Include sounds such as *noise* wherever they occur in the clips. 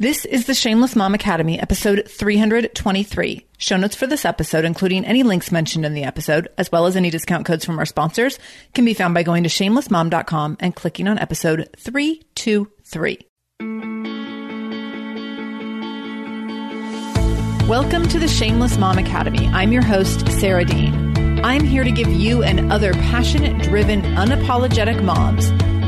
This is the Shameless Mom Academy, episode 323. Show notes for this episode, including any links mentioned in the episode, as well as any discount codes from our sponsors, can be found by going to shamelessmom.com and clicking on episode 323. Welcome to the Shameless Mom Academy. I'm your host, Sarah Dean. I'm here to give you and other passionate, driven, unapologetic moms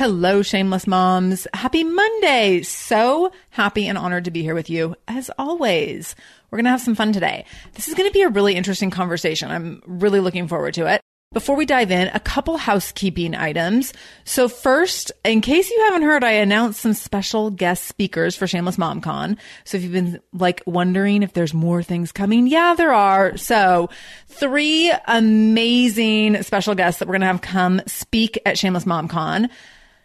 Hello, shameless moms. Happy Monday. So happy and honored to be here with you as always. We're going to have some fun today. This is going to be a really interesting conversation. I'm really looking forward to it. Before we dive in, a couple housekeeping items. So first, in case you haven't heard, I announced some special guest speakers for Shameless MomCon. So if you've been like wondering if there's more things coming, yeah, there are. So three amazing special guests that we're going to have come speak at Shameless MomCon.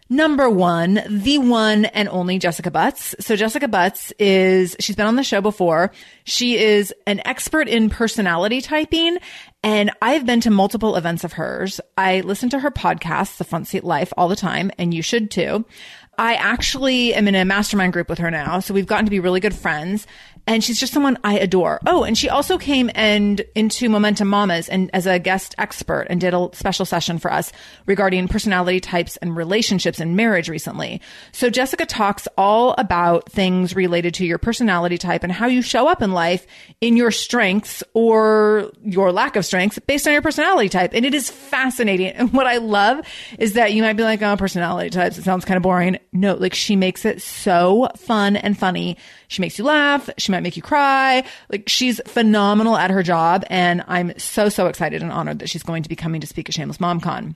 Number one, the one and only Jessica Butts. So Jessica Butts is, she's been on the show before. She is an expert in personality typing and I've been to multiple events of hers. I listen to her podcast, The Front Seat Life, all the time, and you should too. I actually am in a mastermind group with her now. So we've gotten to be really good friends and she's just someone I adore. Oh, and she also came and into Momentum Mamas and as a guest expert and did a special session for us regarding personality types and relationships and marriage recently. So Jessica talks all about things related to your personality type and how you show up in life in your strengths or your lack of strengths based on your personality type. And it is fascinating. And what I love is that you might be like, oh, personality types, it sounds kind of boring. No, like she makes it so fun and funny. She makes you laugh. She might make you cry. Like she's phenomenal at her job. And I'm so, so excited and honored that she's going to be coming to speak at Shameless MomCon.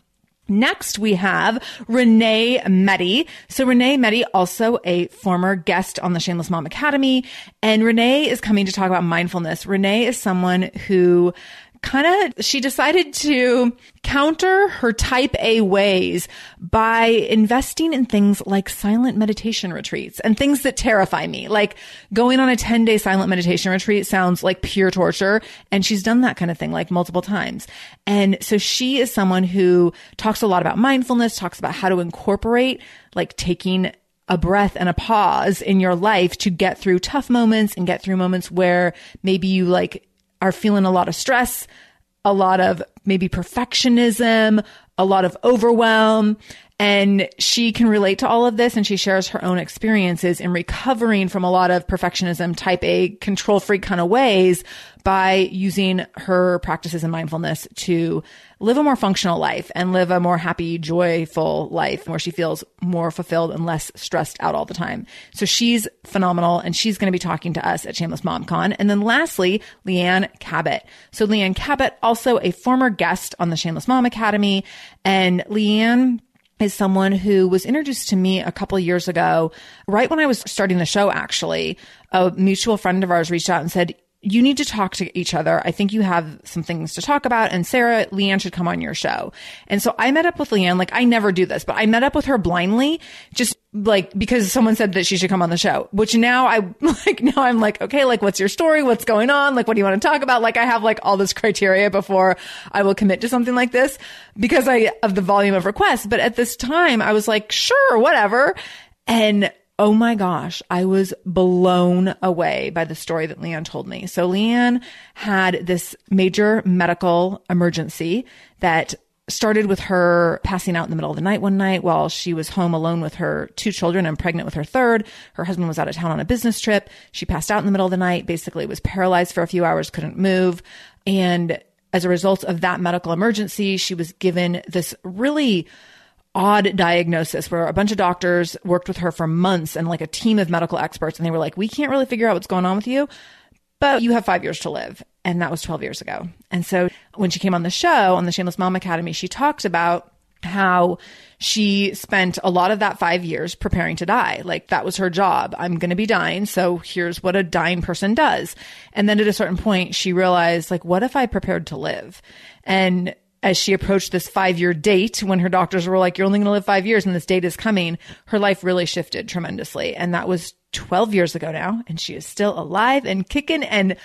Next, we have Renee Metty. So Renee Metty, also a former guest on the Shameless Mom Academy. And Renee is coming to talk about mindfulness. Renee is someone who kind of, she decided to counter her type A ways by investing in things like silent meditation retreats and things that terrify me. Like going on a 10 day silent meditation retreat sounds like pure torture. And she's done that kind of thing like multiple times. And so she is someone who talks a lot about mindfulness, talks about how to incorporate like taking a breath and a pause in your life to get through tough moments and get through moments where maybe you like are feeling a lot of stress, a lot of maybe perfectionism, a lot of overwhelm. And she can relate to all of this and she shares her own experiences in recovering from a lot of perfectionism, type A, control freak kind of ways by using her practices in mindfulness to live a more functional life and live a more happy, joyful life where she feels more fulfilled and less stressed out all the time. So she's phenomenal and she's going to be talking to us at Shameless Mom Con. And then lastly, Leanne Cabot. So Leanne Cabot, also a former guest on the Shameless Mom Academy. And Leanne is someone who was introduced to me a couple years ago, right when I was starting the show, actually. A mutual friend of ours reached out and said, you need to talk to each other. I think you have some things to talk about. And Sarah, Leanne should come on your show. And so I met up with Leanne. Like I never do this, but I met up with her blindly, just like because someone said that she should come on the show, which now I *laughs* like, now I'm like, okay, like what's your story? What's going on? Like, what do you want to talk about? Like I have like all this criteria before I will commit to something like this because I, of the volume of requests. But at this time I was like, sure, whatever. And oh my gosh, I was blown away by the story that Leanne told me. So Leanne had this major medical emergency that started with her passing out in the middle of the night one night while she was home alone with her two children and pregnant with her third. Her husband was out of town on a business trip. She passed out in the middle of the night, basically was paralyzed for a few hours, couldn't move. And as a result of that medical emergency, she was given this really odd diagnosis where a bunch of doctors worked with her for months and like a team of medical experts and they were like, we can't really figure out what's going on with you, but you have five years to live. And that was 12 years ago. And so when she came on the show on the Shameless Mom Academy, she talked about how she spent a lot of that five years preparing to die. Like that was her job. I'm going to be dying. So here's what a dying person does. And then at a certain point, she realized like, what if I prepared to live? And as she approached this five year date when her doctors were like, you're only going to live five years and this date is coming, her life really shifted tremendously. And that was 12 years ago now, and she is still alive and kicking and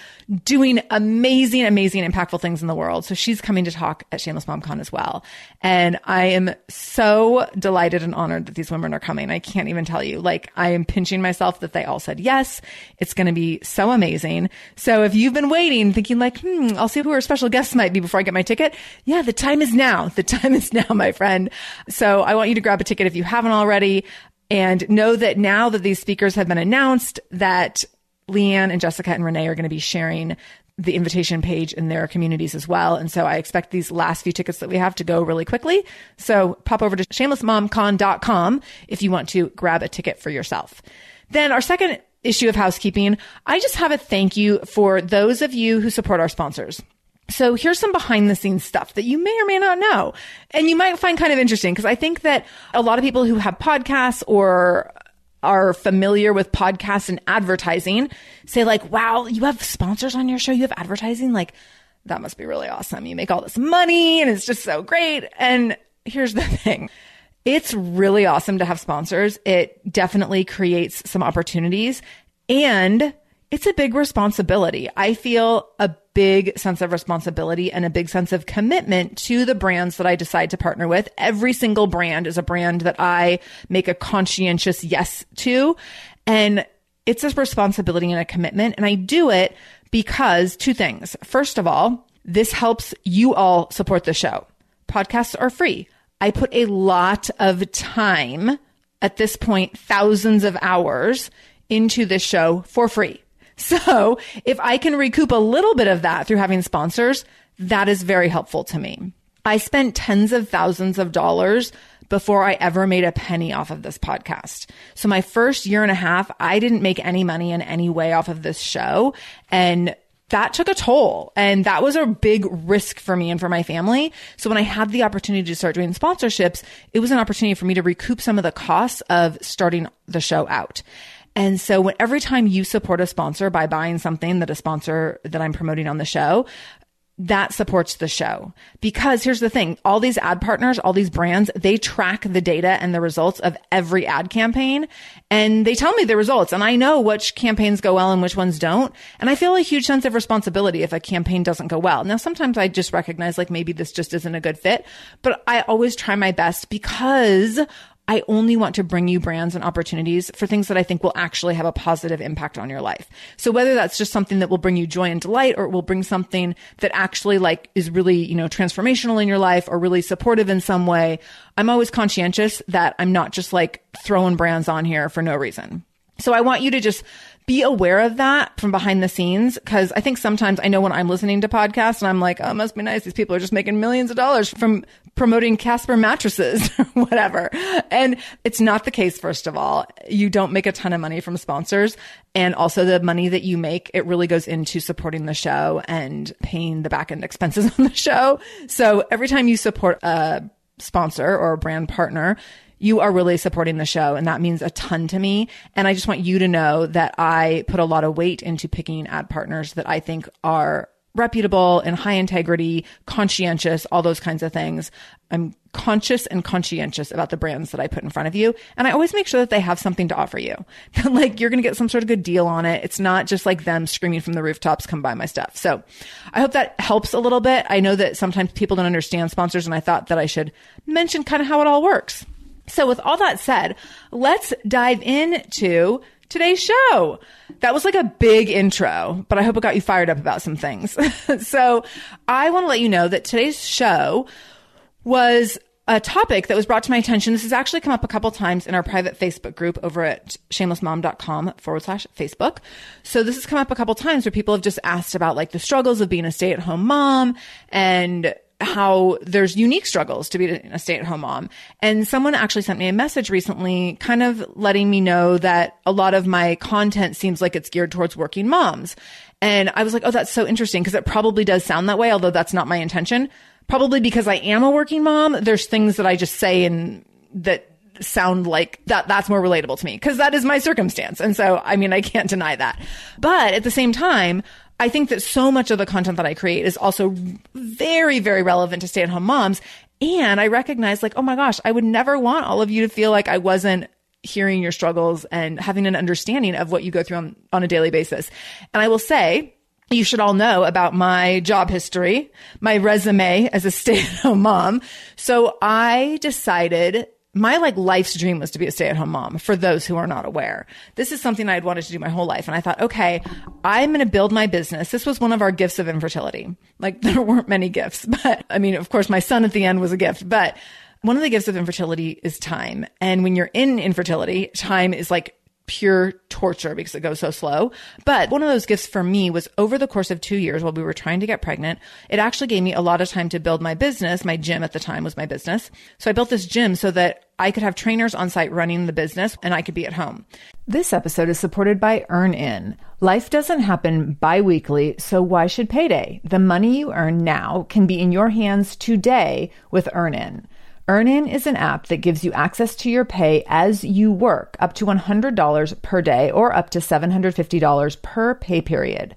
doing amazing, amazing, impactful things in the world. So she's coming to talk at Shameless MomCon as well. And I am so delighted and honored that these women are coming. I can't even tell you. Like, I am pinching myself that they all said yes. It's going to be so amazing. So if you've been waiting, thinking like, hmm, I'll see who our special guests might be before I get my ticket. Yeah, the time is now. *laughs* The time is now, my friend. So I want you to grab a ticket if you haven't already. And know that now that these speakers have been announced, that Leanne and Jessica and Renee are going to be sharing the invitation page in their communities as well. And so I expect these last few tickets that we have to go really quickly. So pop over to shamelessmomcon.com if you want to grab a ticket for yourself. Then our second issue of housekeeping, I just have a thank you for those of you who support our sponsors. So here's some behind the scenes stuff that you may or may not know. And you might find kind of interesting because I think that a lot of people who have podcasts or are familiar with podcasts and advertising say like, wow, you have sponsors on your show. You have advertising. Like that must be really awesome. You make all this money and it's just so great. And here's the *laughs* thing. It's really awesome to have sponsors. It definitely creates some opportunities and it's a big responsibility. I feel a big sense of responsibility and a big sense of commitment to the brands that I decide to partner with. Every single brand is a brand that I make a conscientious yes to. And it's a responsibility and a commitment. And I do it because two things. First of all, this helps you all support the show. Podcasts are free. I put a lot of time at this point, thousands of hours into this show for free. So if I can recoup a little bit of that through having sponsors, that is very helpful to me. I spent tens of thousands of dollars before I ever made a penny off of this podcast. So my first year and a half, I didn't make any money in any way off of this show. And that took a toll and that was a big risk for me and for my family. So when I had the opportunity to start doing sponsorships, it was an opportunity for me to recoup some of the costs of starting the show out. And so when every time you support a sponsor by buying something that a sponsor that I'm promoting on the show, that supports the show. Because here's the thing, all these ad partners, all these brands, they track the data and the results of every ad campaign and they tell me the results and I know which campaigns go well and which ones don't. And I feel a huge sense of responsibility if a campaign doesn't go well. Now, sometimes I just recognize like maybe this just isn't a good fit, but I always try my best because I only want to bring you brands and opportunities for things that I think will actually have a positive impact on your life. So whether that's just something that will bring you joy and delight or it will bring something that actually like is really, you know, transformational in your life or really supportive in some way, I'm always conscientious that I'm not just like throwing brands on here for no reason. So I want you to just be aware of that from behind the scenes. Cause I think sometimes I know when I'm listening to podcasts and I'm like, oh, must be nice. These people are just making millions of dollars from promoting Casper mattresses *laughs* or whatever. And it's not the case. First of all, you don't make a ton of money from sponsors. And also the money that you make, it really goes into supporting the show and paying the back end expenses *laughs* on the show. So every time you support a sponsor or a brand partner, you are really supporting the show and that means a ton to me. And I just want you to know that I put a lot of weight into picking ad partners that I think are reputable and high integrity, conscientious, all those kinds of things. I'm conscious and conscientious about the brands that I put in front of you. And I always make sure that they have something to offer you. *laughs* like you're going to get some sort of good deal on it. It's not just like them screaming from the rooftops, come buy my stuff. So I hope that helps a little bit. I know that sometimes people don't understand sponsors and I thought that I should mention kind of how it all works. So with all that said, let's dive into today's show. That was like a big intro, but I hope it got you fired up about some things. *laughs* so I want to let you know that today's show was a topic that was brought to my attention. This has actually come up a couple times in our private Facebook group over at shamelessmom.com forward slash Facebook. So this has come up a couple times where people have just asked about like the struggles of being a stay at home mom and how there's unique struggles to be a stay at home mom. And someone actually sent me a message recently, kind of letting me know that a lot of my content seems like it's geared towards working moms. And I was like, oh, that's so interesting because it probably does sound that way, although that's not my intention. Probably because I am a working mom. There's things that I just say and that sound like that that's more relatable to me because that is my circumstance. And so, I mean, I can't deny that. But at the same time, I think that so much of the content that I create is also very, very relevant to stay at home moms. And I recognize like, oh my gosh, I would never want all of you to feel like I wasn't hearing your struggles and having an understanding of what you go through on, on a daily basis. And I will say, you should all know about my job history, my resume as a *laughs* stay at home mom. So I decided my like life's dream was to be a stay at home mom for those who are not aware. This is something I'd wanted to do my whole life. And I thought, okay, I'm going to build my business. This was one of our gifts of infertility. Like *laughs* there weren't many gifts, *laughs* but I mean, of course, my son at the end was a gift, but one of the gifts of infertility is time. And when you're in infertility, time is like pure torture because it goes so slow. But one of those gifts for me was over the course of two years while we were trying to get pregnant, it actually gave me a lot of time to build my business. My gym at the time was my business. So I built this gym so that I could have trainers on site running the business and I could be at home. This episode is supported by EarnIn. Life doesn't happen bi-weekly, so why should payday? The money you earn now can be in your hands today with EarnIn. EarnIn is an app that gives you access to your pay as you work, up to $100 per day or up to $750 per pay period.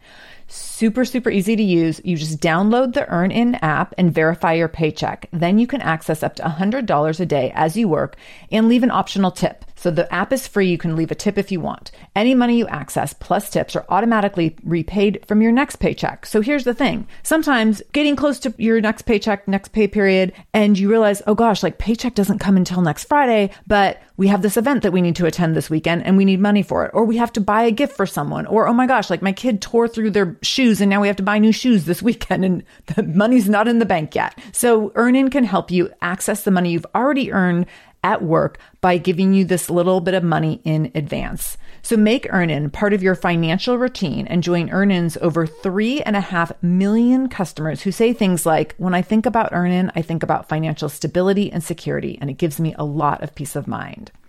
Super, super easy to use. You just download the EarnIn app and verify your paycheck. Then you can access up to $100 a day as you work and leave an optional tip. So the app is free. You can leave a tip if you want. Any money you access plus tips are automatically repaid from your next paycheck. So here's the thing. Sometimes getting close to your next paycheck, next pay period, and you realize, oh gosh, like paycheck doesn't come until next Friday, but we have this event that we need to attend this weekend and we need money for it. Or we have to buy a gift for someone. Or, oh my gosh, like my kid tore through their shoes and now we have to buy new shoes this weekend and *laughs* the money's not in the bank yet. So EarnIn can help you access the money you've already earned at work by giving you this little bit of money in advance. So make EarnIn part of your financial routine and join EarnIn's over three and a half million customers who say things like, when I think about EarnIn, I think about financial stability and security, and it gives me a lot of peace of mind.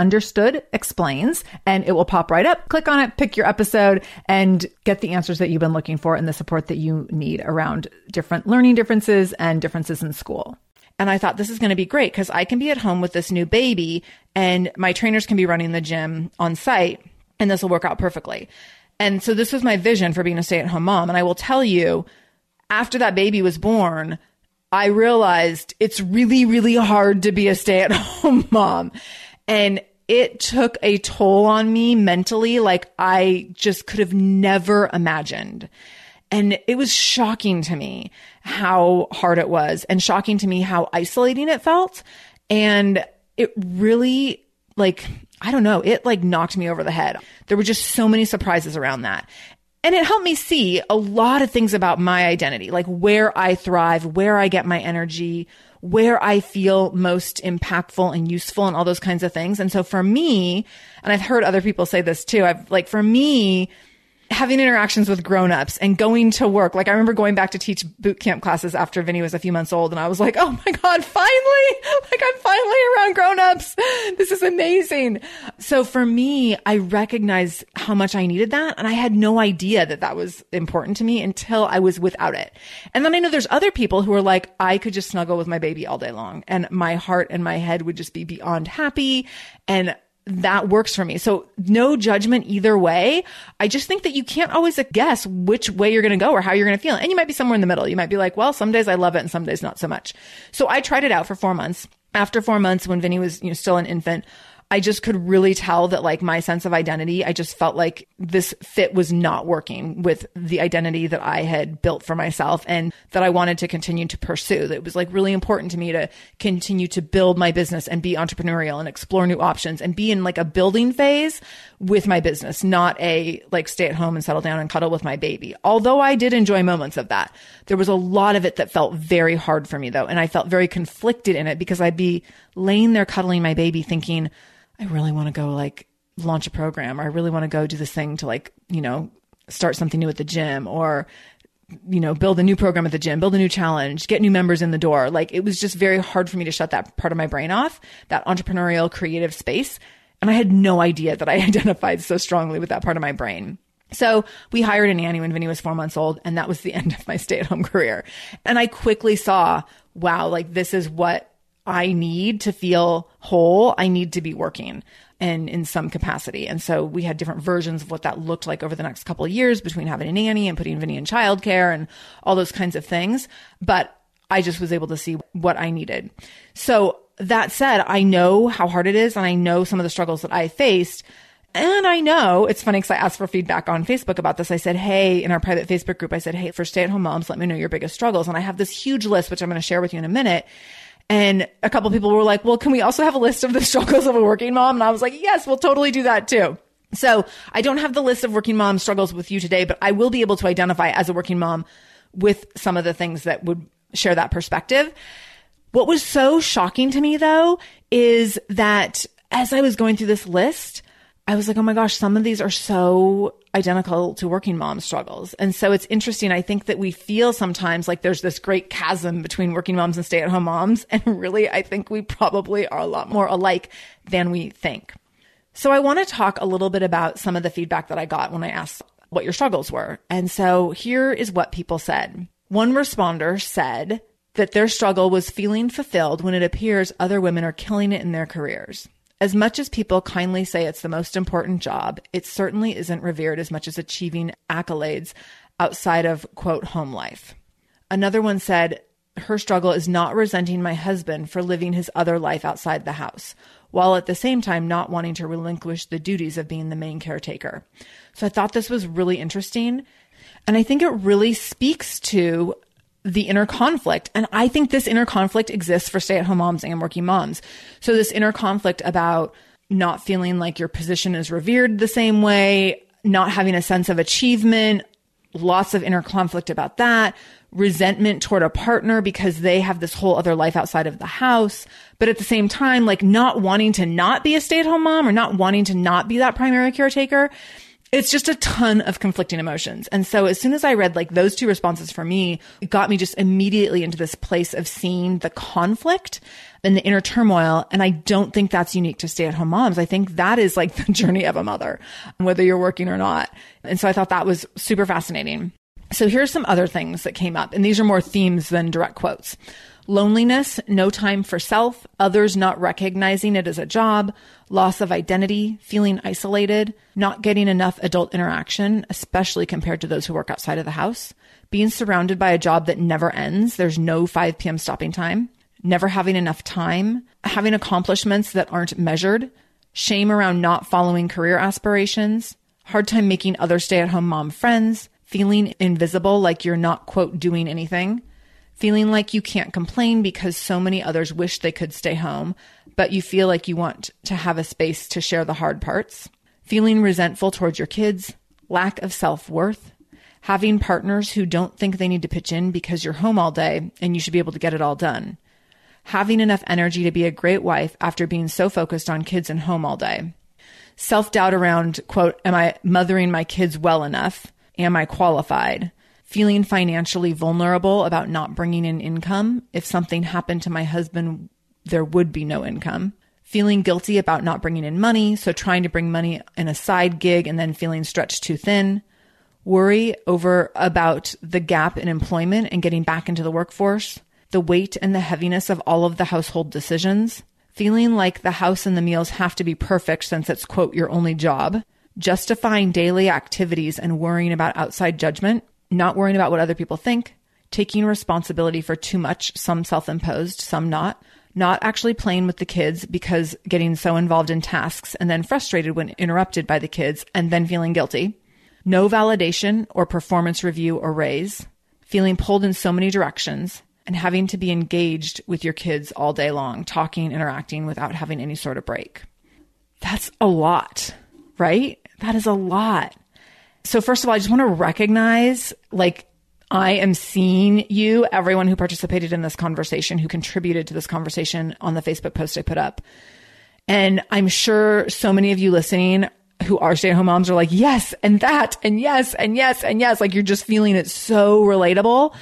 Understood Explains, and it will pop right up. Click on it, pick your episode, and get the answers that you've been looking for and the support that you need around different learning differences and differences in school. And I thought this is going to be great because I can be at home with this new baby and my trainers can be running the gym on site and this will work out perfectly. And so this was my vision for being a stay at home mom. And I will tell you, after that baby was born, I realized it's really, really hard to be a stay at home *laughs* mom. And it took a toll on me mentally like I just could have never imagined. And it was shocking to me how hard it was and shocking to me how isolating it felt. And it really like, I don't know, it like knocked me over the head. There were just so many surprises around that. And it helped me see a lot of things about my identity, like where I thrive, where I get my energy, where I feel most impactful and useful and all those kinds of things. And so for me, and I've heard other people say this too, I've like, for me, having interactions with grown-ups and going to work. Like I remember going back to teach boot camp classes after Vinny was a few months old and I was like, "Oh my god, finally! *laughs* Like I'm finally around grown-ups. This is amazing." So for me, I recognized how much I needed that and I had no idea that that was important to me until I was without it. And then I know there's other people who are like, "I could just snuggle with my baby all day long and my heart and my head would just be beyond happy and that works for me. So no judgment either way. I just think that you can't always guess which way you're going to go or how you're going to feel. And you might be somewhere in the middle. You might be like, well, some days I love it and some days not so much. So I tried it out for four months. After four months, when Vinny was, you know, still an infant, I just could really tell that like my sense of identity, I just felt like this fit was not working with the identity that I had built for myself and that I wanted to continue to pursue. That it was like really important to me to continue to build my business and be entrepreneurial and explore new options and be in like a building phase with my business, not a like stay at home and settle down and cuddle with my baby. Although I did enjoy moments of that, there was a lot of it that felt very hard for me though. And I felt very conflicted in it because I'd be laying there cuddling my baby thinking, I really want to go like launch a program or I really want to go do this thing to like, you know, start something new at the gym or you know, build a new program at the gym, build a new challenge, get new members in the door. Like it was just very hard for me to shut that part of my brain off, that entrepreneurial creative space. And I had no idea that I *laughs* identified so strongly with that part of my brain. So we hired a nanny when Vinny was four months old, and that was the *laughs* end of my stay at home career. And I quickly saw, wow, like this is what I need to feel whole, I need to be working and in some capacity. And so we had different versions of what that looked like over the next couple of years between having a nanny and putting Vinny in childcare and all those kinds of things. But I just was able to see what I needed. So that said, I know how hard it is and I know some of the struggles that I faced. And I know it's funny because I asked for feedback on Facebook about this. I said, Hey, in our private Facebook group, I said, Hey, for stay at home moms, let me know your biggest struggles. And I have this huge list, which I'm going to share with you in a minute. And a couple people were like, well, can we also have a list of the *laughs* struggles of a working mom? And I was like, yes, we'll totally do that too. So I don't have the list of working mom struggles with you today, but I will be able to identify as a working mom with some of the things that would share that perspective. What was so shocking to me though is that as I was going through this list, I was like, oh my gosh, some of these are so identical to working mom struggles. And so it's interesting. I think that we feel sometimes like there's this great chasm between working moms and stay at home moms. *laughs* And really, I think we probably are a lot more alike than we think. So I want to talk a little bit about some of the feedback that I got when I asked what your struggles were. And so here is what people said. One responder said that their struggle was feeling fulfilled when it appears other women are killing it in their careers. As much as people kindly say it's the most important job, it certainly isn't revered as much as achieving accolades outside of quote home life. Another one said, her struggle is not resenting my husband for living his other life outside the house, while at the same time not wanting to relinquish the duties of being the main caretaker. So I thought this was really interesting. And I think it really speaks to the inner conflict. And I think this inner conflict exists for stay at home moms and working moms. So this inner conflict about not feeling like your position is revered the same way, not having a sense of achievement, lots of inner conflict about that, resentment toward a partner because they have this whole other life outside of the house. But at the same time, like not wanting to not be a stay at home mom or not wanting to not be that primary caretaker it's just a ton of conflicting emotions. And so as soon as I read like those two responses for me, it got me just immediately into this place of seeing the conflict and the inner turmoil. And I don't think that's unique to stay at home moms. I think that is like *laughs* the journey of a mother, whether you're working or not. And so I thought that was super fascinating. So here's some other things that came up, and these are more themes than direct quotes loneliness, no time for self, others not recognizing it as a job, loss of identity, feeling isolated, not getting enough adult interaction, especially compared to those who work outside of the house, being surrounded by a job that never ends. There's no 5 p.m. stopping time, never having enough time, having accomplishments that aren't measured, shame around not following career aspirations, hard time making other stay at home mom friends, feeling invisible like you're not, quote, doing anything, feeling like you can't complain because so many others wish they could stay home, but you feel like you want to have a space to share the hard parts, feeling resentful towards your kids, lack of self worth, having partners who don't think they need to pitch in because you're home all day and you should be able to get it all done, having enough energy to be a great wife after being so focused on kids and home all day, self doubt around, quote, am I mothering my kids well enough? Am I qualified? Feeling financially vulnerable about not bringing in income. If something happened to my husband, there would be no income. Feeling guilty about not bringing in money, so trying to bring money in a side gig and then feeling stretched too thin. Worry over about the gap in employment and getting back into the workforce. The weight and the heaviness of all of the household decisions. Feeling like the house and the meals have to be perfect since it's, quote, your only job. Justifying daily activities and worrying about outside judgment not worrying about what other people think, taking responsibility for too much, some self imposed, some not, not actually playing with the kids because getting so involved in tasks and then frustrated when interrupted by the kids and then feeling guilty, no validation or performance review or raise, feeling pulled in so many directions, and having to be engaged with your kids all day long, talking, interacting without having any sort of break. That's a lot, right? That is a lot. So first of all, I just want to recognize like I am seeing you, everyone who participated in this conversation, who contributed to this conversation on the Facebook post I put up. And I'm sure so many of you listening who are stay at home moms are like, yes, and that, and yes, and yes, and yes. Like you're just feeling it so relatable.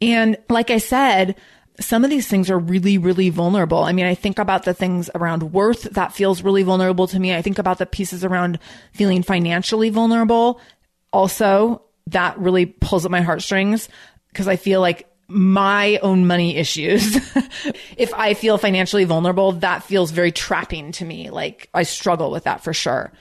And like I said, some of these things are really, really vulnerable. I mean, I think about the things around worth that feels really vulnerable to me. I think about the pieces around feeling financially vulnerable also that really pulls at my heartstrings because I feel like my own money issues. *laughs* if I feel financially vulnerable, that feels very trapping to me. Like I struggle with that for sure.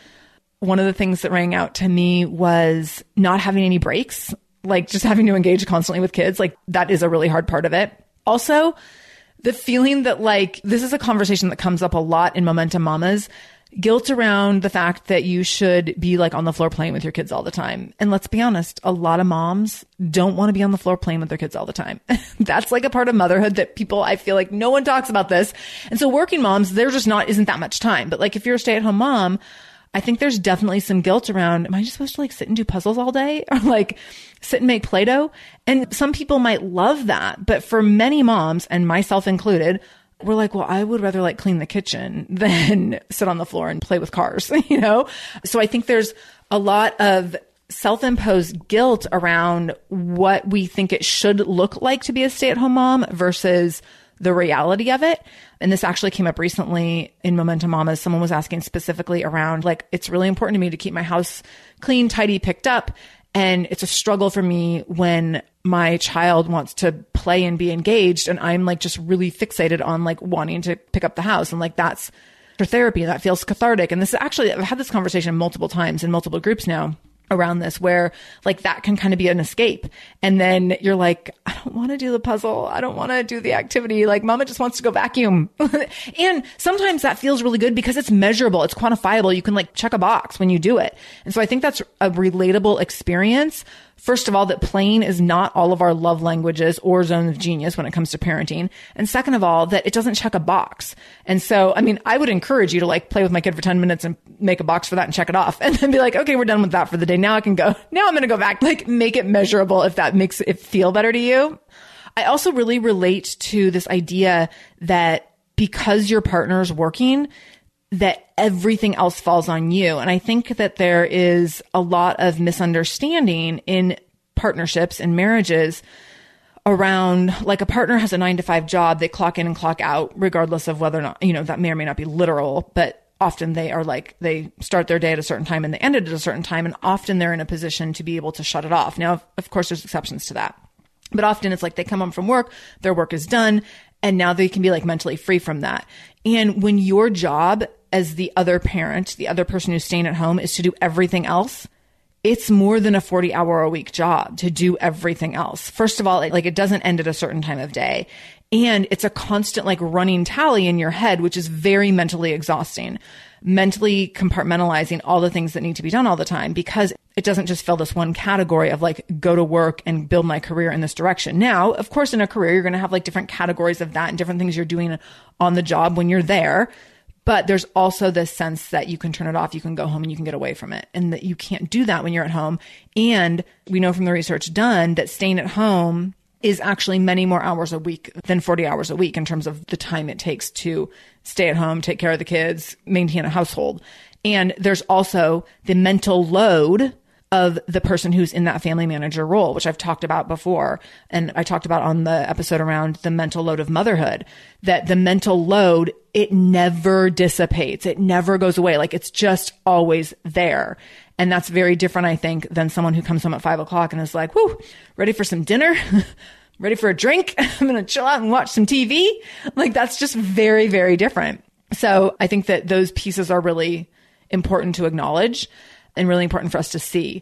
One of the things that rang out to me was not having any breaks, like just having to engage constantly with kids. Like that is a really hard part of it. Also, the feeling that like this is a conversation that comes up a lot in Momentum Mamas guilt around the fact that you should be like on the floor playing with your kids all the time. And let's be honest, a lot of moms don't want to be on the floor playing with their kids all the time. *laughs* That's like a part of motherhood that people, I feel like no one talks about this. And so working moms, there just not, isn't that much time. But like if you're a stay at home mom, I think there's definitely some guilt around, am I just supposed to like sit and do puzzles all day *laughs* or like sit and make Play-Doh? And some people might love that. But for many moms and myself included, we're like, well, I would rather like clean the kitchen *laughs* than sit on the floor and play with cars, *laughs* you know? So I think there's a lot of self-imposed guilt around what we think it should look like to be a stay-at-home mom versus the reality of it. And this actually came up recently in Momentum Mamas. Someone was asking specifically around like, it's really important to me to keep my house clean, tidy, picked up. And it's a struggle for me when my child wants to play and be engaged. And I'm like just really fixated on like wanting to pick up the house. And like that's for therapy. That feels cathartic. And this is actually, I've had this conversation multiple times in multiple groups now around this where like that can kind of be an escape. And then you're like, I don't want to do the puzzle. I don't want to do the activity. Like mama just wants to go vacuum. *laughs* and sometimes that feels really good because it's measurable. It's quantifiable. You can like check a box when you do it. And so I think that's a relatable experience First of all, that playing is not all of our love languages or zone of genius when it comes to parenting. And second of all, that it doesn't check a box. And so, I mean, I would encourage you to like play with my kid for 10 minutes and make a box for that and check it off *laughs* and then be like, okay, we're done with that for the day. Now I can go. Now I'm going to go back. Like make it measurable if that makes it feel better to you. I also really relate to this idea that because your partner is working, that everything else falls on you. And I think that there is a lot of misunderstanding in partnerships and marriages around like a partner has a nine to five job, they clock in and clock out, regardless of whether or not, you know, that may or may not be literal, but often they are like, they start their day at a certain time and they end it at a certain time. And often they're in a position to be able to shut it off. Now, of course, there's exceptions to that. But often it's like they come home from work, their work is done, and now they can be like mentally free from that. And when your job as the other parent, the other person who's staying at home is to do everything else, it's more than a 40 hour a week job to do everything else. First of all, like it doesn't end at a certain time of day. And it's a constant like running tally in your head, which is very mentally exhausting. Mentally compartmentalizing all the things that need to be done all the time because it doesn't just fill this one category of like go to work and build my career in this direction. Now, of course, in a career, you're going to have like different categories of that and different things you're doing on the job when you're there. But there's also this sense that you can turn it off, you can go home and you can get away from it, and that you can't do that when you're at home. And we know from the research done that staying at home is actually many more hours a week than 40 hours a week in terms of the time it takes to stay at home, take care of the kids, maintain a household. And there's also the mental load of the person who's in that family manager role, which I've talked about before. And I talked about on the episode around the mental load of motherhood, that the mental load, it never dissipates. It never goes away. Like it's just always there. And that's very different, I think, than someone who comes home at five o'clock and is like, whoo, ready for some dinner? *laughs* ready for a drink? *laughs* I'm going to chill out and watch some TV. Like that's just very, very different. So I think that those pieces are really important to acknowledge and really important for us to see.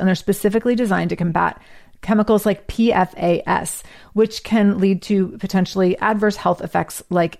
and they're specifically designed to combat chemicals like PFAS, which can lead to potentially adverse health effects like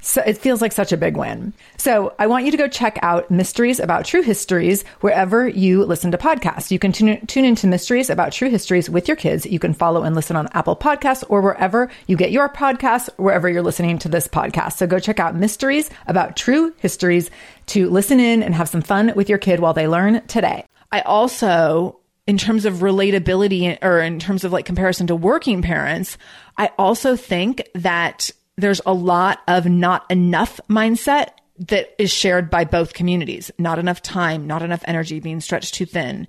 So it feels like such a big win. So I want you to go check out Mysteries About True Histories wherever you listen to podcasts. You can tune, tune into Mysteries About True Histories with your kids. You can follow and listen on Apple Podcasts or wherever you get your podcasts, wherever you're listening to this podcast. So go check out Mysteries About True Histories to listen in and have some fun with your kid while they learn today. I also in terms of relatability or in terms of like comparison to working parents, I also think that there's a lot of not enough mindset that is shared by both communities. Not enough time, not enough energy, being stretched too thin.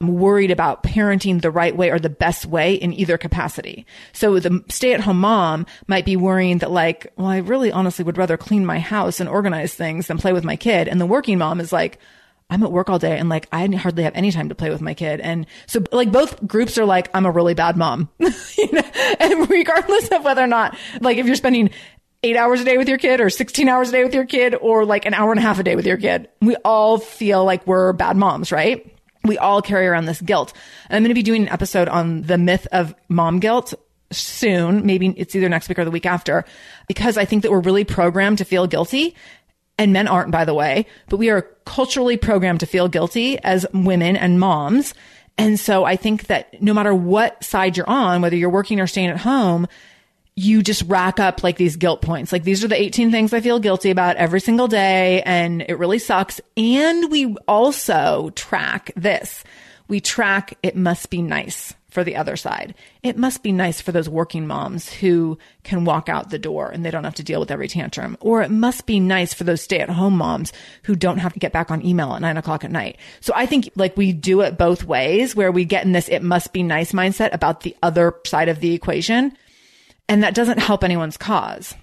I'm worried about parenting the right way or the best way in either capacity. So the stay at home mom might be worrying that like, well, I really honestly would rather clean my house and organize things than play with my kid. And the working mom is like, I'm at work all day and like I hardly have any time to play with my kid. And so like both groups are like, I'm a really bad mom. *laughs* you know? And regardless of whether or not, like if you're spending eight hours a day with your kid or 16 hours a day with your kid or like an hour and a half a day with your kid, we all feel like we're bad moms, right? We all carry around this guilt. And I'm going to be doing an episode on the myth of mom guilt soon. Maybe it's either next week or the week after, because I think that we're really programmed to feel guilty and men aren't, by the way, but we are culturally programmed to feel guilty as women and moms. And so I think that no matter what side you're on, whether you're working or staying at home, you just rack up like these guilt points. Like these are the 18 things I feel guilty about every single day. And it really sucks. And we also track this. We track it must be nice for the other side. It must be nice for those working moms who can walk out the door and they don't have to deal with every tantrum. Or it must be nice for those stay at home moms who don't have to get back on email at nine o'clock at night. So I think like we do it both ways where we get in this it must be nice mindset about the other side of the equation. And that doesn't help anyone's cause.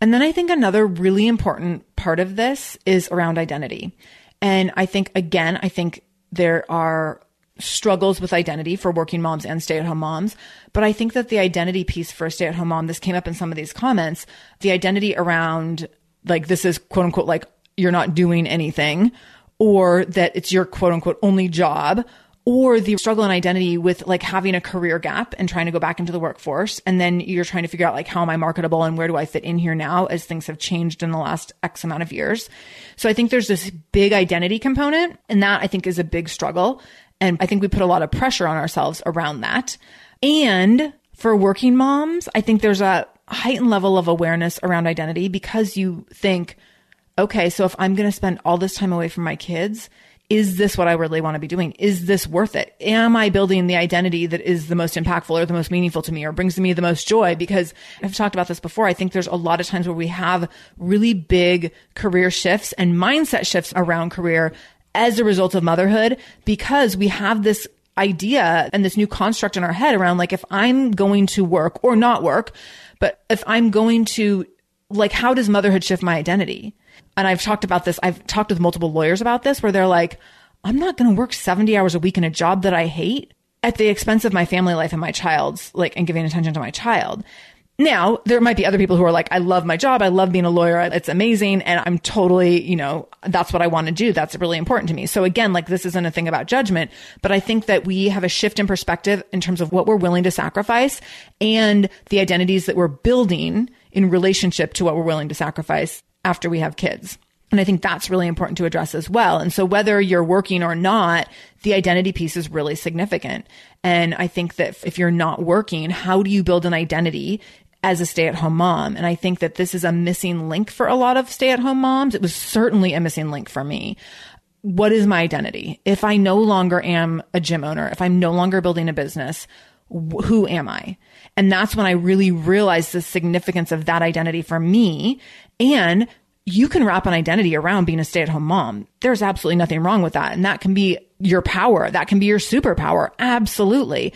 And then I think another really important part of this is around identity. And I think, again, I think there are struggles with identity for working moms and stay at home moms. But I think that the identity piece for a stay at home mom, this came up in some of these comments, the identity around like this is quote unquote like you're not doing anything or that it's your quote unquote only job or the struggle and identity with like having a career gap and trying to go back into the workforce. And then you're trying to figure out like, how am I marketable and where do I fit in here now as things have changed in the last X amount of years. So I think there's this big identity component and that I think is a big struggle. And I think we put a lot of pressure on ourselves around that. And for working moms, I think there's a heightened level of awareness around identity because you think, okay, so if I'm going to spend all this time away from my kids, is this what I really want to be doing? Is this worth it? Am I building the identity that is the most impactful or the most meaningful to me or brings me the most joy? Because I've talked about this before. I think there's a lot of times where we have really big career shifts and mindset shifts around career as a result of motherhood because we have this idea and this new construct in our head around like if I'm going to work or not work, but if I'm going to like how does motherhood shift my identity? And I've talked about this. I've talked with multiple lawyers about this where they're like, I'm not going to work 70 hours a week in a job that I hate at the expense of my family life and my child's like and giving attention to my child. Now, there might be other people who are like, I love my job. I love being a lawyer. It's amazing. And I'm totally, you know, that's what I want to do. That's really important to me. So again, like this isn't a thing about judgment, but I think that we have a shift in perspective in terms of what we're willing to sacrifice and the identities that we're building in relationship to what we're willing to sacrifice after we have kids. And I think that's really important to address as well. And so whether you're working or not, the identity piece is really significant. And I think that if you're not working, how do you build an identity as a stay at home mom. And I think that this is a missing link for a lot of stay at home moms. It was certainly a missing link for me. What is my identity? If I no longer am a gym owner, if I'm no longer building a business, who am I? And that's when I really realized the significance of that identity for me. And you can wrap an identity around being a stay at home mom. There's absolutely nothing wrong with that. And that can be your power. That can be your superpower. Absolutely.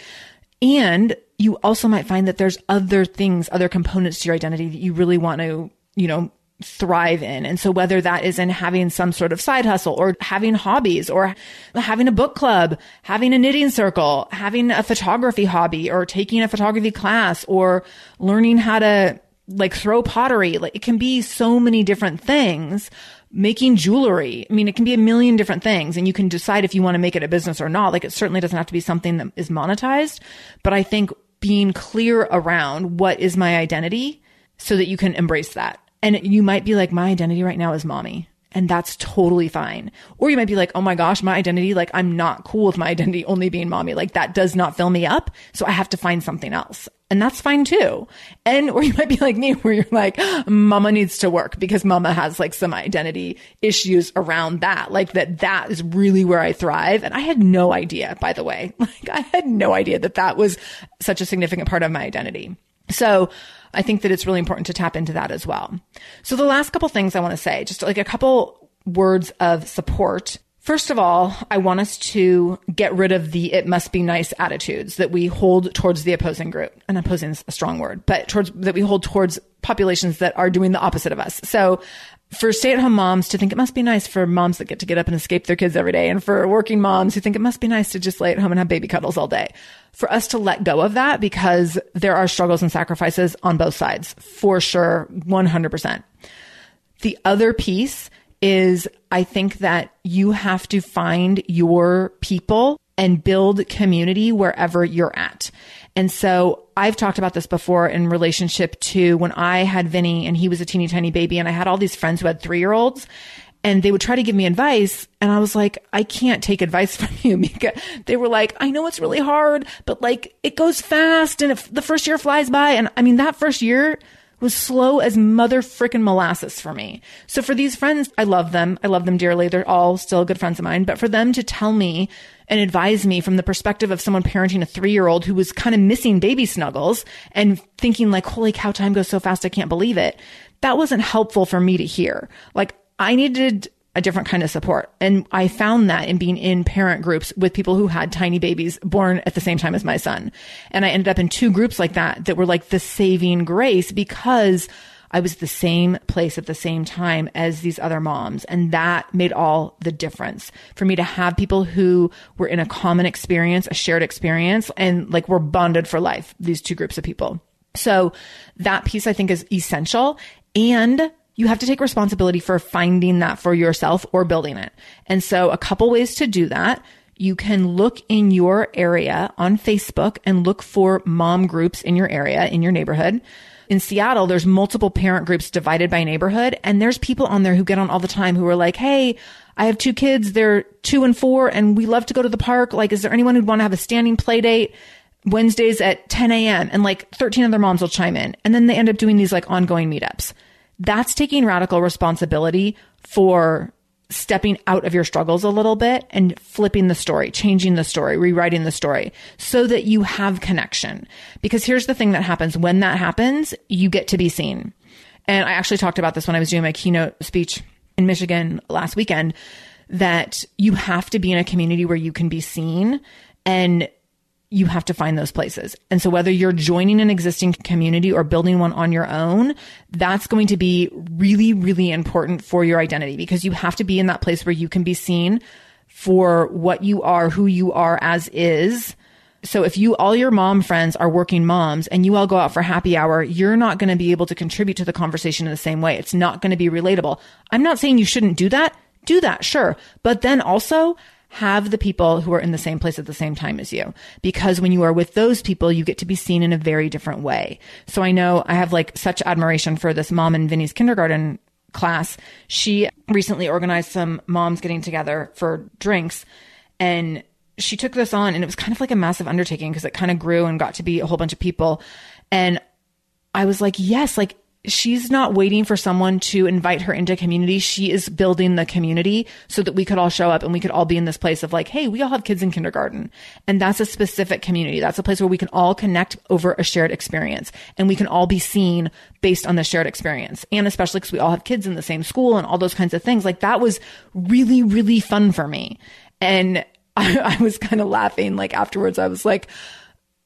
And you also might find that there's other things, other components to your identity that you really want to, you know, thrive in. And so whether that is in having some sort of side hustle or having hobbies or having a book club, having a knitting circle, having a photography hobby or taking a photography class or learning how to like throw pottery, like it can be so many different things. Making jewelry. I mean, it can be a million different things and you can decide if you want to make it a business or not. Like it certainly doesn't have to be something that is monetized, but I think being clear around what is my identity so that you can embrace that and you might be like, my identity right now is mommy. And that's totally fine. Or you might be like, oh my gosh, my identity, like I'm not cool with my identity *laughs* only being mommy. Like that does not fill me up. So I have to find something else. And that's fine too. And, or you *laughs* might be like me where you're like, mama needs to work because mama has like some identity issues around that. Like that, that is really where I thrive. And I had no idea, by the way, *laughs* like I had no idea that that was such a significant part of my identity. So I think that it's really important to tap into that as well. So the last couple things I want to say, just like a couple words of support. First of all, I want us to get rid of the it must be nice attitudes that we hold towards the opposing group. And opposing is a strong word, but towards that we hold towards populations that are doing the opposite of us. So for stay at home moms to think it must be nice for moms that get to get up and escape their kids every day and for working moms who think it must be nice to just lay at home and have baby cuddles all day. For us to let go of that because there are struggles and sacrifices on both sides for sure. 100%. The other piece is I think that you have to find your people and build community wherever you're at. And so I've talked about this before in relationship to when I had Vinnie and he was a teeny tiny baby and I had all these friends who had three year olds and they would try to give me advice. And I was like, I can't take advice *laughs* from you because they were like, I know it's really hard, but like it goes fast. And if the first year flies by and I mean, that first year was slow as mother frickin' molasses for me. So for these friends, I love them. I love them dearly. They're all still good friends of mine. But for them to tell me and advise me from the perspective of someone parenting a three year old who was kind of missing baby snuggles and thinking like, holy cow, time goes so fast. I can't believe it. That wasn't helpful for me to hear. Like I needed a different kind of support. And I found that in being in parent groups with people who had tiny babies born at the same time as my son. And I ended up in two groups like that that were like the saving grace because I was the same place at the same time as these other moms. And that made all the difference for me to have people who were in a common experience, a shared experience, and like were bonded for life, these two groups of people. So that piece I think is essential. And you have to take responsibility for finding that for yourself or building it. And so a couple ways to do that. You can look in your area on Facebook and look for mom groups in your area, in your neighborhood. In Seattle, there's multiple parent groups divided by neighborhood and there's people on there who get on all the time who are like, Hey, I have two kids. They're two and four and we love to go to the park. Like, is there anyone who'd want to have a standing play date? Wednesdays at 10 a.m. and like 13 other moms will chime in. And then they end up doing these like ongoing meetups that's taking radical responsibility for stepping out of your struggles a little bit and flipping the story, changing the story, rewriting the story so that you have connection. Because here's the thing that happens when that happens, you get to be seen. And I actually talked about this when I was doing my keynote speech in Michigan last weekend that you have to be in a community where you can be seen and you have to find those places. And so whether you're joining an existing community or building one on your own, that's going to be really, really important for your identity because you have to be in that place where you can be seen for what you are, who you are as is. So if you, all your mom friends are working moms and you all go out for happy hour, you're not going to be able to contribute to the conversation in the same way. It's not going to be relatable. I'm not saying you shouldn't do that. Do that, sure. But then also have the people who are in the same place at the same time as you. Because when you are with those people, you get to be seen in a very different way. So I know I have like such admiration for this mom in Vinnie's kindergarten class. She recently organized some moms getting together for drinks and she took this on and it was kind of like a massive undertaking because it kind of grew and got to be a whole bunch of people. And I was like, yes, like she's not waiting for someone to invite her into community. She is building the community so that we could all show up and we could all be in this place of like, hey, we all have kids in kindergarten. And that's a specific community. That's a place where we can all connect over a shared experience and we can all be seen based on the shared experience. And especially because we all have kids in the same school and all those kinds of things. Like that was really, really fun for me. And *laughs* I, I was kind of laughing like afterwards. I was like,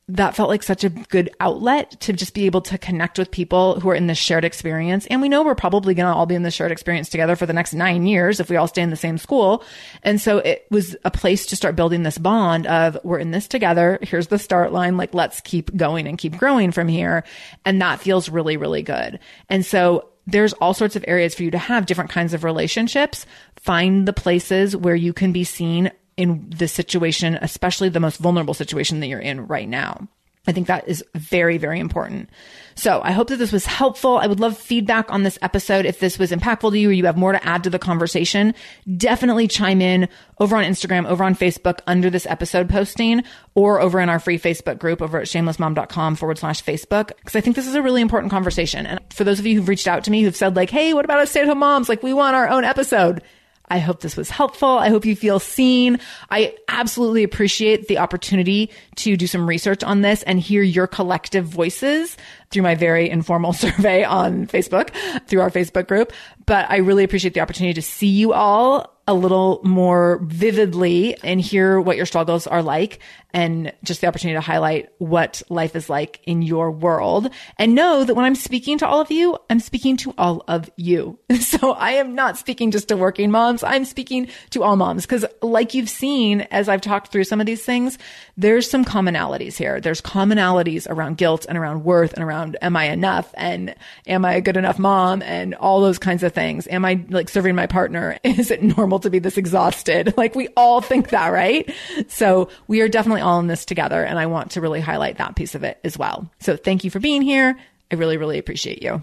that felt like such a good outlet to just be able to connect with people who are in this shared experience. And we know we're probably going to all be in this shared experience together for the next nine years if we all stay in the same school. And so it was a place to start building this bond of we're in this together. Here's the start line. Like let's keep going and keep growing from here. And that feels really, really good. And so there's all sorts of areas for you to have different kinds of relationships. Find the places where you can be seen in the situation, especially the most vulnerable situation that you're in right now. I think that is very, very important. So I hope that this was helpful. I would love feedback on this episode. If this was impactful to you or you have more to add to the conversation, definitely chime in over on Instagram, over on Facebook under this episode posting or over in our free Facebook group over at shamelessmom.com forward slash Facebook. Cause I think this is a really important conversation. And for those of you who've reached out to me who've said like, Hey, what about us stay at home moms? Like we want our own episode. I hope this was helpful. I hope you feel seen. I absolutely appreciate the opportunity to do some research on this and hear your collective voices through my very informal *laughs* survey on Facebook, through our Facebook group. But I really appreciate the opportunity to see you all a little more vividly and hear what your struggles are like and just the opportunity to highlight what life is like in your world and know that when I'm speaking to all of you, I'm speaking to all of you. *laughs* So I am not speaking just to working moms. I'm speaking to all moms because like you've seen as I've talked through some of these things, there's some commonalities here. There's commonalities around guilt and around worth and around am I enough and am I a good enough mom and all those kinds of things. Am I like serving my partner? *laughs* Is it normal to be this exhausted? *laughs* Like we all think that, right? So we are definitely all in this together. And I want to really highlight that piece of it as well. So thank you for being here. I really, really appreciate you.